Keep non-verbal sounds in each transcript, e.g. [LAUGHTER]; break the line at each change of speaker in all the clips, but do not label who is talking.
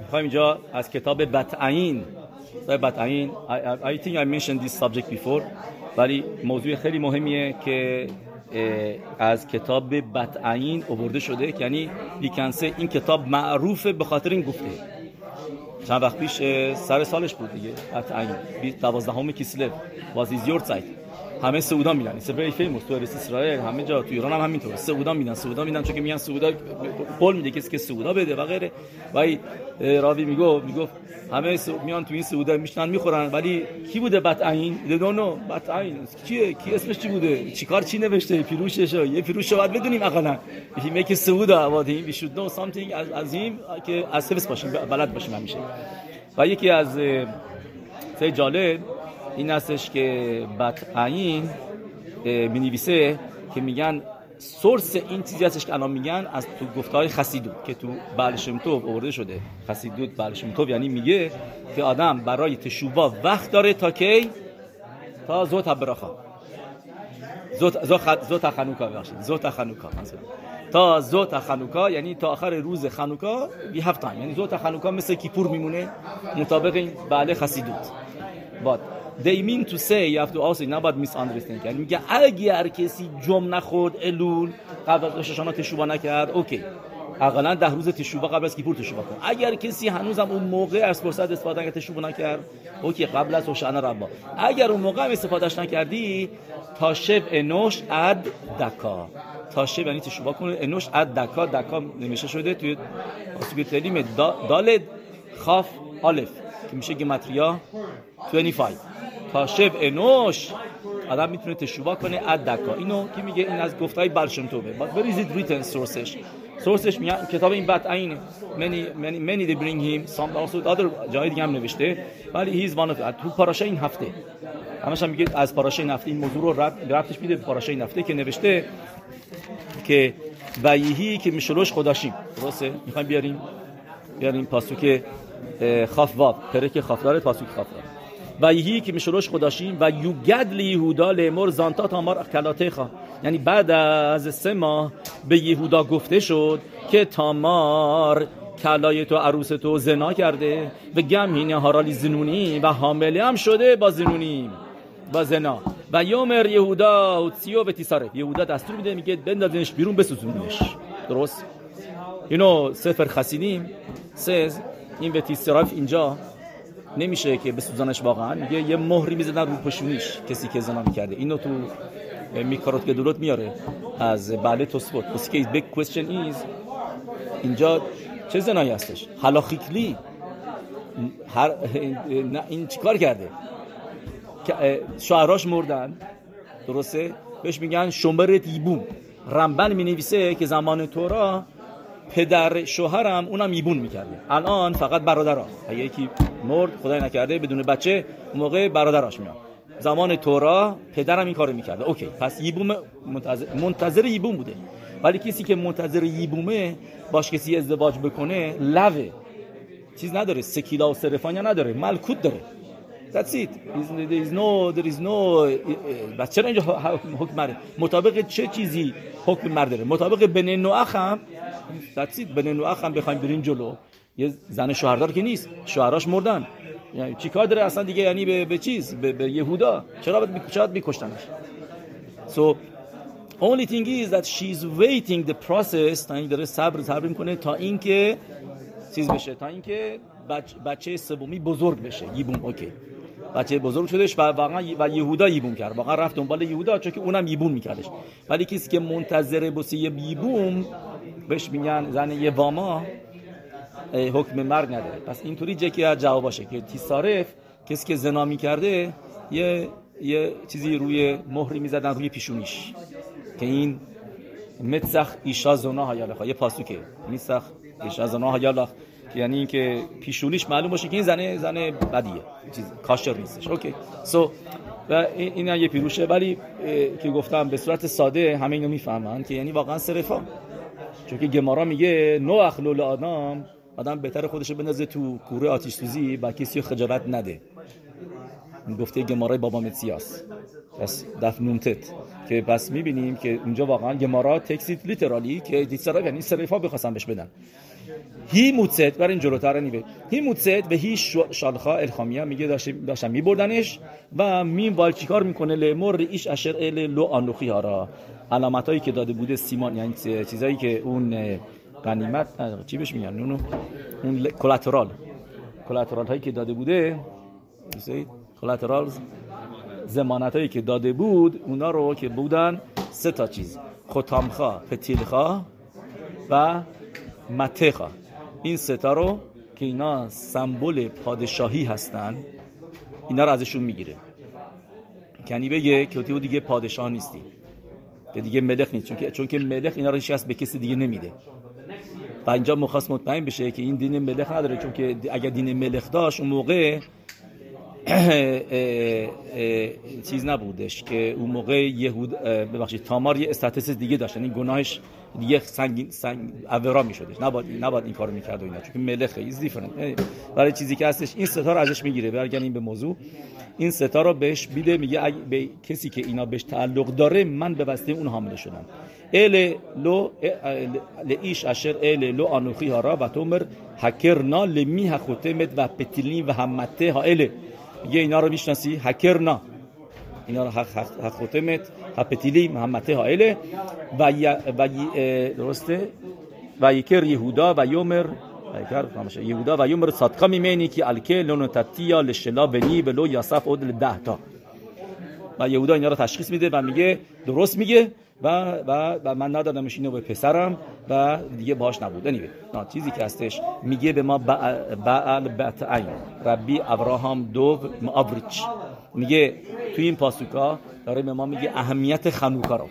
می‌خوایم اینجا از کتاب بطعین بطعین I, I think I mentioned this subject before ولی موضوع خیلی مهمیه که از کتاب بطعین آورده شده یعنی بیکنسه این کتاب معروفه به خاطر این گفته. چند وقت پیش سر سالش بود دیگه بطعین دوازدهم کیسلو was is your site همه سعودا میدن. It's very famous تو اسرائیل همه جا تو ایران هم همینطوره. سعودا میدن سعودا میدن چون که میگن سعودا قول میده کسی که سعودا بده و غیره. و راوی میگو می‌گفت همه میان تو این سعودا میشنن می‌خورن. ولی کی بوده بطعین دو نو بطعین کیه؟ کی اسمش چی بوده؟ چیکار چی نوشته؟ پیروشش یه پیروش باید بدونیم اقلا. He make سعودا about him we should know از از که از حفظ باشیم بلد باشیم همیشه. و یکی از خیلی جالب این هستش که بطعین می نویسه که میگن سورس این چیزی هستش که الان میگن از تو گفته های خسیدوت که تو بلشمتوب آورده شده. خسیدوت بلشمتوب یعنی میگه که آدم برای تشوبا وقت داره تا کی؟ تا زوت براخا زوت زوت زوت خنوکا ببخشید. زوت خنوکا تا زوت خنوکا یعنی تا آخر روز خنوکا بی هفت یعنی زوت خنوکا مثل کیپور میمونه مطابق این بله خسیدوت but they mean to say you have to also نباید misunderstand یعنی میگه اگر کسی جم نخورد الول قبل از ראש השנה תשובה نکرد okay. اقلا ده روز תשובה قبل از כיפור תשובה کن اگر کسی هنوزم اون موقع از فرصت استفاده نکرد תשובה نکرد okay قبل از הושענא רבא. اگر اون موقع هم استفادهش نکردی תשב אנוש עד דכא. תשב یعنی תשובה کنه אנוש עד דכא. דכא نمیشه شده توی آسیب תהילים دال خاف آلف. که میشه گمتریا 25 تا شب انوش آدم می‌تونه تشوبا کنه اد دکا. اینو که میگه؟ این از گفتای برشم توبه بریزید ریتن سورسش سورسش میگن کتاب این بد عینه many many many they bring him some also other جای دیگه هم نوشته. ولی he's one of تو پاراشه این هفته. همش هم میگه از پاراشه این هفته. این موضوع رو رد رفتش میده پاراشه این هفته که نوشته که ویهی که میشلوش خداشیم درسته؟ می‌خوایم بیاریم بیاریم پاسوک خاف داره و یهی که میشروش خداشیم و یوگد لیهودا لمر زانتا تامار کلاتخا یعنی بعد از سه ماه به یهودا گفته شد که تامار کلای تو عروس تو زنا کرده. و گم هارالی زنونی و حامله هم شده با زنونی با زنا. و یومر یهودا و تیو و تیساره. یهودا دستور میده میگه بندازنش بیرون بسوزونش درست؟ اینو سفر خسیدیم سز این به تیسراف اینجا نمیشه که بسوزانش واقعا. میگه یه مهری می‌زدن رو پشونیش کسی که زنا می‌کرده. اینو تو میکاروت گدولوت میاره از بله توسفوت پس که بیگ کوشن ایز اینجا چه زنایی هستش؟ حلاخیکلی هر این چیکار کرده؟ شعراش مردن. درسته؟ بهش میگن شمبر دیبون رمبن می نویسه که زمان تورا پدر شوهرم اونم میبون می‌کرده. الان فقط برادرها اگه یکی مرد خدای نکرده بدون بچه اون موقع برادراش میاد. زمان تورا پدرم این کارو می‌کرده. اوکی پس یبوم منتظر, منتظر یبوم بوده. ولی کسی که منتظر یبومه باش کسی ازدواج بکنه لوه. چیز نداره سکیلا و سرفانیا نداره ملکوت داره. That's it. There is no, there is no بس چرا اینجا حکم مرد مطابق چه چیزی حکم مرد داره مطابق بن نوح هم That's it. بن نوح هم بخوایم بریم جلو. یه زن شوهردار که نیست. شوهراش مردن. یعنی چیکار داره اصلا دیگه؟ یعنی به, به چیز؟ به, به یهودا. چرا باید شاید میکشتنش so only thing is that she's waiting the process تا این داره صبر صبر می‌کنه تا اینکه چیز بشه. تا اینکه بچ، بچه سومی بزرگ بشه. یبوم اوکی بچه بزرگ شدش و واقعا و یهودا یبوم کرد. واقعا رفت دنبال یهودا چون که اونم یبوم میکردش. ولی کسی که منتظر بوسی یبوم بهش میگن زن یه واما حکم مرگ نداره. پس اینطوری جکی از جواب باشه که تیسارف کسی که زنا می‌کرده یه یه چیزی روی مهری می‌زدن روی پیشونیش. که این متسخ ایشا زنا هایالخ یه پاسوکه. متسخ ایشا زنا هایالخ یعنی اینکه پیشونیش معلوم باشه که این زنه زنه بدیه. چیز کاشر نیستش. اوکی سو و این یه پیروشه. ولی که گفتم به صورت ساده همه اینو می‌فهمن که یعنی واقعا صرفا چون که گمارا میگه نو اخلول آدم. آدم بهتر خودش بندازه تو کوره آتیش سوزی با کسی خجالت نده. گفته گمارای بابا متسیاس پس دفنونتت که پس می‌بینیم که اونجا واقعا گمارا تکسیت لیترالی که دیسرا یعنی سرفا بخواستن بهش بدن. هی موتسد برای این جلوتر نیوه هی موتسد و هی شالخا الخامیا میگه داشتن میبردنش و مین وال چیکار می‌کنه؟ لمر ایش اشر ال لو آنوخی ها را. علامت هایی که داده بوده سیمان یعنی چیزایی که اون غنیمت چی بهش میگن؟ اون اون کلاترال کلاترال. هایی که داده بوده کلاترال زمانت هایی که داده بود اونا رو که بودن سه تا چیز. ختامخا فتیلخا و متخا این ستا رو که اینا سمبل پادشاهی هستن اینا رو ازشون می‌گیره. کنی بگه که تو دیگه پادشاه نیستی. که دیگه ملک نیست. چون که چون که ملک اینا رو هیچ به کسی دیگه نمیده. و اینجا مخواست مطمئن بشه که این دین ملک نداره. چون که اگر دین ملک داشت اون موقع چیز نبودش که اون موقع یهود ببخشید تامار یه استاتس دیگه داشت. یعنی گناهش دیگه سنگین سنگ اورا میشدش. نباید نباید این کارو می‌کرد و اینا. چون ملخه ایز دیفرنت برای چیزی که هستش این ستا رو ازش می‌گیره. برگردیم به موضوع. این ستا رو بهش بیده میگه به کسی که اینا بهش تعلق داره من به واسطه اون حامله شدم. ال لو لیش اشر ال لو انوخی ها را و تومر حکرنا لمی ختمت و پتیلی و همته ها. ال میگه اینا رو می‌شناسی؟ حکرنا اینا رو حق هپتیلی و درسته؟ و یکر یهودا و یومر یهودا و یومر صدقه میمینی که الکه لونو تتیا لشلا بنی بلو یاسف اود ده تا. و یهودا اینا رو تشخیص میده و میگه درست میگه و و, و من ندادمش اینو به پسرم و دیگه باش نبود. Anyway. نه چیزی که هستش میگه به ما بعل بتعین ربی ابراهام دو معبرچ میگه توی این پاسوکا داره به ما میگه اهمیت خنوکا رو.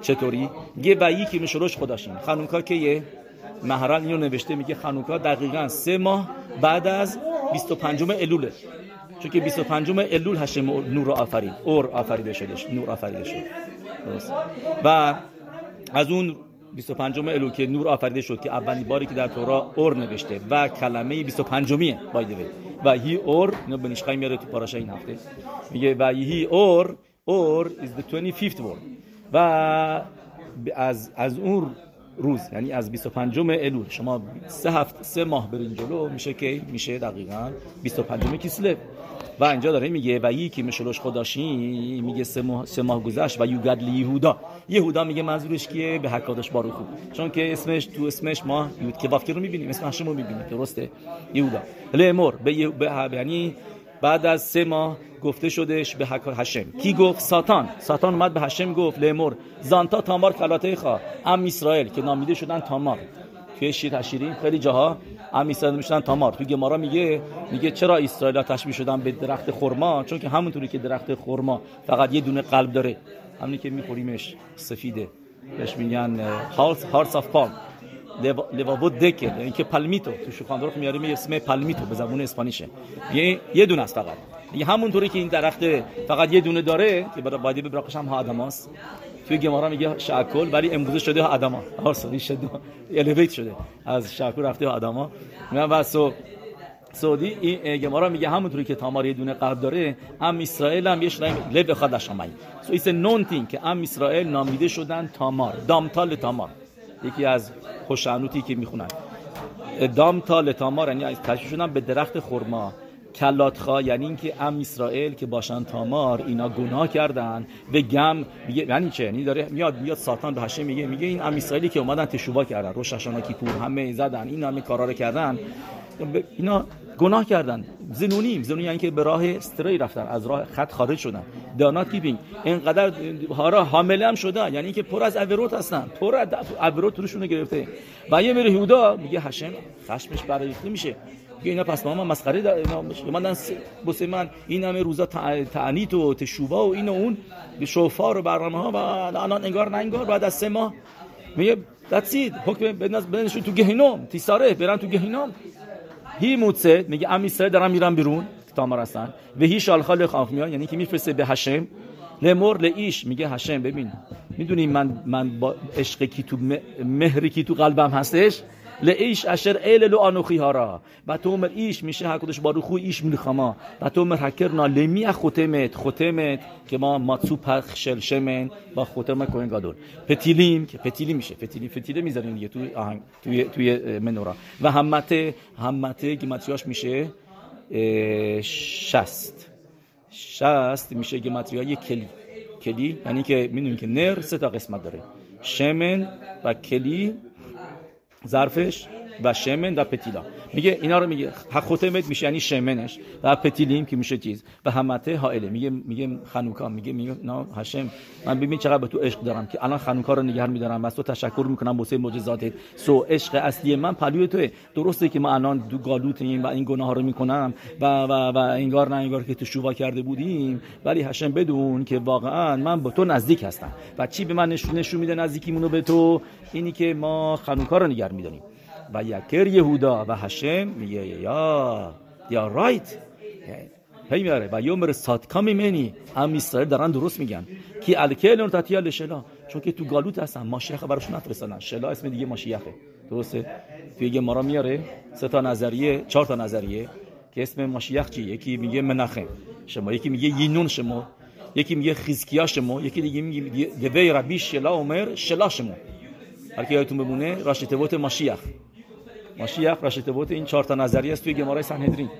چطوری؟ میگه و یکی مشروش خداشیم خنوکا که یه مهران اینو نوشته میگه خنوکا دقیقا سه ماه بعد از 25 الوله. چون که 25 الول هشم نور آفرید اور آفریده شدش. نور آفریده شد. و از اون 25 الو که نور آفریده شد که اولین باری که در تورا اور نوشته. و کلمه 25 میه بایده و هی اور اینو به نشقای میاره تو پاراشا این هفته میگه و هی اور اور the 25th word و از از اون روز یعنی از 25 الول شما سه هفت سه ماه برین جلو میشه که میشه دقیقا 25 کیسلو. و اینجا داره میگه و یکی مشلوش خداشی میگه سه ماه, سه ماه گذشت و یوگد یهودا. یهودا میگه منظورش کیه؟ به حکادش باروخو چون که اسمش تو اسمش ما یود که رو می‌بینیم اسم هشم رو می‌بینیم. درسته؟ یهودا. به, به یعنی بعد از سه ماه گفته شدش به هشم کی گفت؟ ساتان. ساتان اومد به هشم گفت لمر زانتا تامار کلاته خوا. ام اسرائیل که نامیده شدن تامار. توی شیر تشیرین خیلی جاها ام اسرائیل می‌شدن تامار. توی گمارا میگه میگه چرا اسرائیل تشبیه شدن به درخت خرما؟ چون که همونطوری که درخت خرما فقط یه دونه قلب داره. همونی که میخوریمش سفیده. بهش میگن هارتس آف پالم لوابو دکه یعنی که پالمیتو تو شوخاندروخ میاره می اسم پالمیتو به زبون اسپانیشه. یه یه دونه است فقط. یه همونطوری که این درخت فقط یه دونه داره که برای بادی ببرقش هم ها آدماست. توی گمارا میگه شاکل ولی امروز شده ها آدما. این شده الیویت شده. از شاکل رفته ها آدما. و سو سعودی این گمارا میگه همونطوری که تامار یه دونه قلب داره ام اسرائیل هم یه شرایم لب خود شمایی سو ایس نون که ام اسرائیل نامیده شدن تامار. دامتال تامار. یکی از خوشانوتی که می‌خونن. دامتال تامار یعنی از تشبیه شدن به درخت خرما. کلاتخا یعنی اینکه ام اسرائیل که باشن تامار اینا گناه کردن. و گم میگه یعنی چه؟ یعنی داره میاد میاد ساتان به هشه میگه میگه این ام اسرائیلی که اومدن تشوبا کردن. روش هاشانا کیپور همه زدن این همه کارا رو کردن. اینا گناه کردن. زنونیم. زنونی یعنی که به راه استری رفتن. از راه خط خارج شدن. دانات کیپینگ. اینقدر هارا حامله هم شدن. یعنی که پر از اوروت هستن. پر از اوروت روشون گرفته. و یه میره یهودا میگه هشم خشمش برای میشه. میگه اینا پس ما مسخره در اومدن بوسه من. این همه روزا تعنیت و تشوبا و این و اون. به شوفار و برنامه ها و الان انگار نه انگار. بعد از سه ماه میگه دتسید حکم بنشون تو گهنم تیساره. برن تو گهنم هی موتسه میگه ام اسرائیل دارن میرن بیرون تامار هستن و هی شالخال خاف میاد یعنی که میفرسته به هشم لمر لیش میگه هشم ببین. می‌دونی من من با عشق کی تو مهری کی تو قلبم هستش؟ لئیش اشر ایل لو آنوخی هارا و تو مر ایش میشه هکدش باروخو ایش ملخما و تو مر هکرنا لمی ختمت ختمت که ما ماتسو پخشل شمن با ختم کوین گادول. پتیلیم که پتیلی میشه پتیلی پتیله می‌ذاریم دیگه توی آهنگ توی توی منورا. و همته همته گیماتریاش میشه شست. شست میشه گیماتریای کلی. کلی یعنی که می‌دونیم که نر سه تا قسمت داره. شمن و کلی ظرفش و شمن و پتیلا. میگه اینا رو میگه ختمت میشه یعنی شمنش و پتیلیم که میشه چیز. و همته حائله. میگه میگه خنوکا میگه میگه نه هشم من ببین چقدر به تو عشق دارم که الان خنوکا رو نگهر میدارم از تو تشکر می‌کنم واسه معجزاتت سو عشق اصلی من پلوی توه. درسته که ما الان دو گالوتیم و این گناه رو می‌کنم و و و انگار نه انگار که تو شووا کرده بودیم. ولی هشم بدون که واقعا من با تو نزدیک هستم. و چی به من نشون نشون میده نزدیکیمونو به تو؟ اینی که ما خنوکا رو نگهر میداریم. و یکر یهودا و هشم میگه یا یا رایت. هی میاره. و یومر کامی منی. هم اسرائیل دارن درست میگن. کی الکل اون تاتیا لشلا. چون که تو گالوت هستن ماشیخ براشون نفرستادن. شلا اسم دیگه ماشیخه. درسته؟ توی یه مارا میاره. سه تا نظریه چهار تا نظریه. که اسم ماشیخ چی یکی میگه منخم شما. یکی میگه یینون شما. یکی میگه خیزکیا شما. یکی دیگه میگه گوی ربی شلا عمر شلا شما. هر کی یادتون بمونه راشتبوت ماشیخ. ماشیخ راشتبوت این چهار تا نظریه است توی گمارای سنهدرین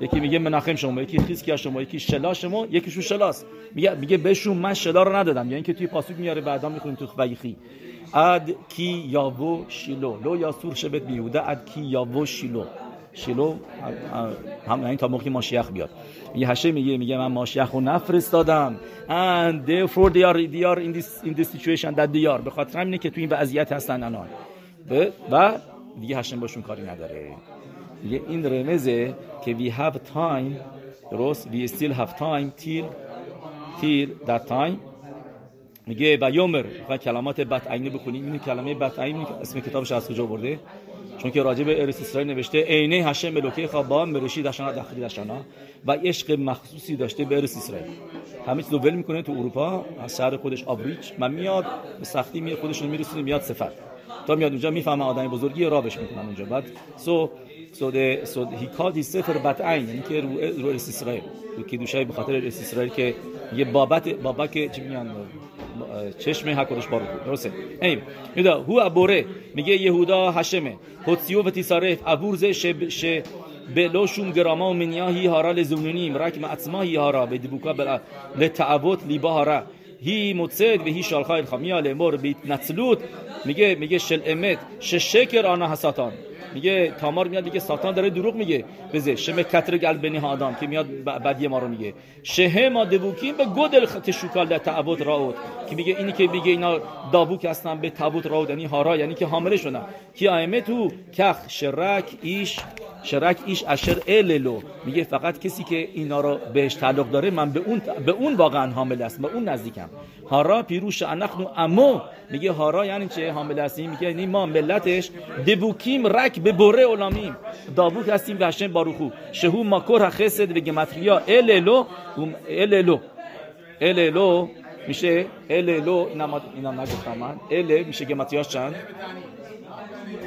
یکی میگه مناخم شما یکی خیزکیا شما یکی شلا شما یکیشون شلاست میگه میگه بهشون من شلا رو ندادم یعنی که توی پاسوک میاره بعدا می‌خونیم تو ویخی. اد کی یاوو شیلو. لو یاسور شبت بیوده اد کی یاوو شیلو. شیلو هم یعنی تا موقعی ماشیخ بیاد. یه هشه میگه میگه من ماشیخ رو نفرستادم. And therefore they are they are in this in this situation that they are. به خاطر همینه که تو این وضعیت هستن الان. و دیگه هشم باشون کاری نداره. دیگه این رمزه که we have time درست؟ we still have time till till that time. میگه و یومر و کلمات بت عینه بخونیم این کلمه بت عین اسم کتابش از کجا برده؟ چون که راجع به اسرائیل نوشته عینه هشم ملوکه خوابا مرشی دشنا داخلی دشنا و عشق مخصوصی داشته به ارس اسرائیل همه چیز می‌کنه تو اروپا از شهر خودش آبریچ من میاد به سختی میاد خودش رو میرسونه میاد سفر. تا میاد اونجا می‌فهمه آدم بزرگی رابش می‌کنن اونجا. بعد سو سو ده سو هی کال دی سفر بتعین یعنی که رو رو اسرائیل. رو کیدوشای به خاطر اسرائیل که یه بابت بابا که چی میگن؟ چشم حکرش بارو درسته. ای میدا هو ابوره. میگه یهودا هشمه قدسیو و تیسارف ابورز شب ش بلوشون گراما و منیاهی هارا لزونونیم. رکم اعتماهی هارا. به دبوکا بلا لتعبوت لیبا هارا هی متصد و هی شالخای الخامیا لمر بیت نتلوت. میگه میگه شل امت شکر آنا حساتان میگه تامار میاد میگه ساتان داره دروغ میگه. بزه شم کتر گل بنی آدم که میاد بعدی ما رو میگه. شه ما دبوکیم به گودل تشوکال در تعبوت راود. که میگه اینی که میگه اینا دابوک هستن به تعبوت راود یعنی هارا یعنی که حامله شدن کی ائمه تو کخ شرک ایش شرک ایش اشر اللو میگه فقط کسی که اینا رو بهش تعلق داره من به اون به اون واقعا حامل است به اون نزدیکم. هارا پیروش انخنو امو. میگه هارا یعنی چه؟ حامل هستیم میگه یعنی ما ملتش دبوکیم رک به بره علامیم دابوک هستیم و هشم باروخو. شهو ماکور خسد به گمتریا اللو اللو اللو میشه اللو اینا نگفتم من ال میشه گمتریاش چند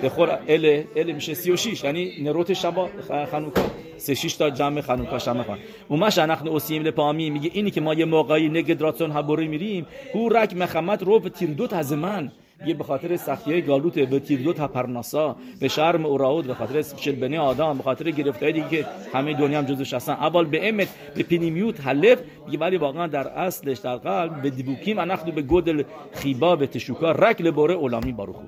بخور ال ال میشه 36 یعنی نروت شبا خانوکا 36 تا جمع خانوکا شما خان و ما شنخن اوسیم لپامی میگه اینی که ما یه موقعی نگدراتون هبوری میریم هو رک مخمت رو تیردوت از من یه به خاطر سختی های گالوت به تیردوت پرناسا به شرم اوراود به خاطر شلبنی آدم به خاطر گرفتای دیگه که همه دنیا هم جزوش هستن. اول به امت به پینیمیوت حلف میگه ولی واقعا در اصلش در قلب به دیبوکیم انخدو به گودل خیبا به تشوکا رکل باره اولامی باروخو.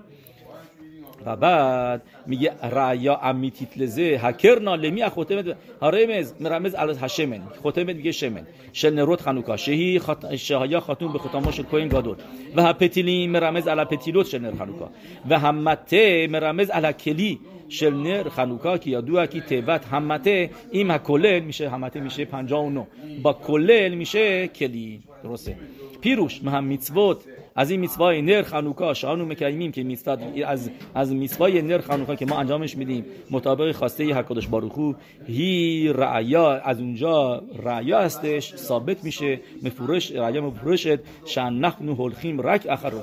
و بعد میگه رعیا امیتیت لزه هکرنا لمی ختمت هرمز مرمز علی هشمن ختمت میگه شمن. شل نروت خنوکا شهی خط... شهایا خاتون به ختامش کوین گادور و پتیلی مرمز علی پتیلوت شل نر خنوکا و همته مرمز علی کلی شل نر خنوکا که یا دو کی تبت همته. این کلل میشه همته میشه 59 با کلل میشه کلی. درسته. پیروش مهم میتوت از این میتوای نر خانوکا شانو مکیمیم که میستاد از از میتوای نر خانوکا که ما انجامش میدیم مطابق خواسته حکدش باروخو هی رعیا از اونجا رعیا هستش ثابت میشه مفروش رعیا مفروشت شان نحنو هلخیم رک اخر رو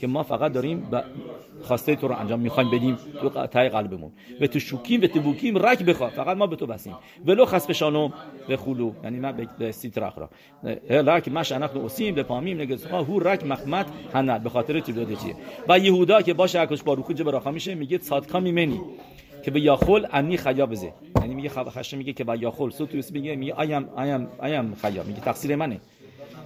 که ما فقط داریم خواسته تو رو انجام می‌خوایم بدیم. تو تای قلبمون. و تو شوکیم و تو بوکیم رک بخوا. فقط ما به تو بسیم. ولو خسب شانم به خلو یعنی ما به سیتر اخرا رک مش انخ اوسیم به پامیم نگز هو رک مخمت هنل به خاطر تیبلادیه و یهودا که باشه اکش باروخو جبر راخا میشه میگه صادقا میمنی که به یاخول انی خیا بزه. یعنی میگه خشه میگه که با یاخول. سو توس میگه میگه آیم آیم آیم خیا. میگه تقصیر منه.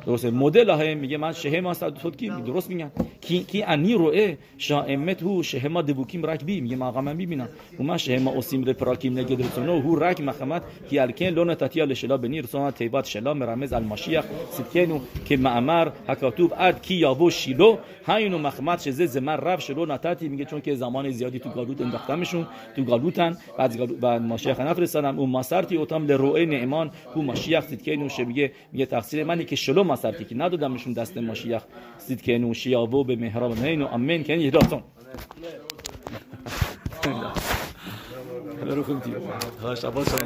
درسته. مدل های میگه من شه ما صد فوت کی درست میگن. کی کی انی روه شائمت هو شه ما دبوکیم رک بی. میگه ما من می‌بینم. و ما شه ما اوسیم ر پراکیم نگه درسونو هو رک مخمت. کی الکن لون تاتیا لشلا بنی رسونا تیبات شلا مرمز المشیخ سکینو که معمر حکاتوب اد کی یابو شیلو. هاینو مخمت شزه زمر رب شلو نتاتی. میگه چون که زمان زیادی تو گالوت انداختمشون تو گالوتن. بعد گالوت بعد ماشیخ نفرستادم اون ماسرتی اوتام لروه نعمان. هو ماشیخ سکینو شه میگه میگه تقصیر منی که شلو مسرتی که ندادمشون دست ماشیخ سید که نو شیاوو به محراب نینو امین که [LAUGHS] یه داستان رو خونتی ها شبا شما